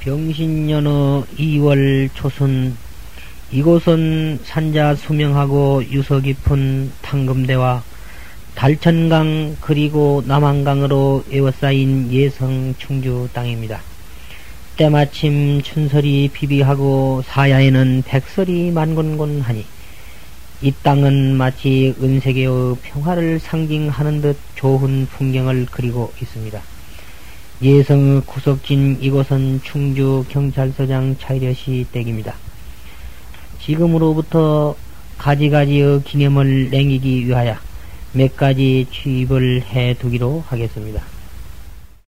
병신년어 2월 초순 이곳은 산자 수명하고 유서 깊은 탕금대와 달천강 그리고 남한강으로 에워싸인 예성 충주 땅입니다. 때마침 춘설이 비비하고 사야에는 백설이 만곤곤하니 이 땅은 마치 은세계의 평화를 상징하는 듯 좋은 풍경을 그리고 있습니다. 예성의 구석진 이곳은 충주 경찰서장 차이려시 댁입니다. 지금으로부터 가지가지의 기념을 남기기 위하여 몇 가지 취입을 해 두기로 하겠습니다.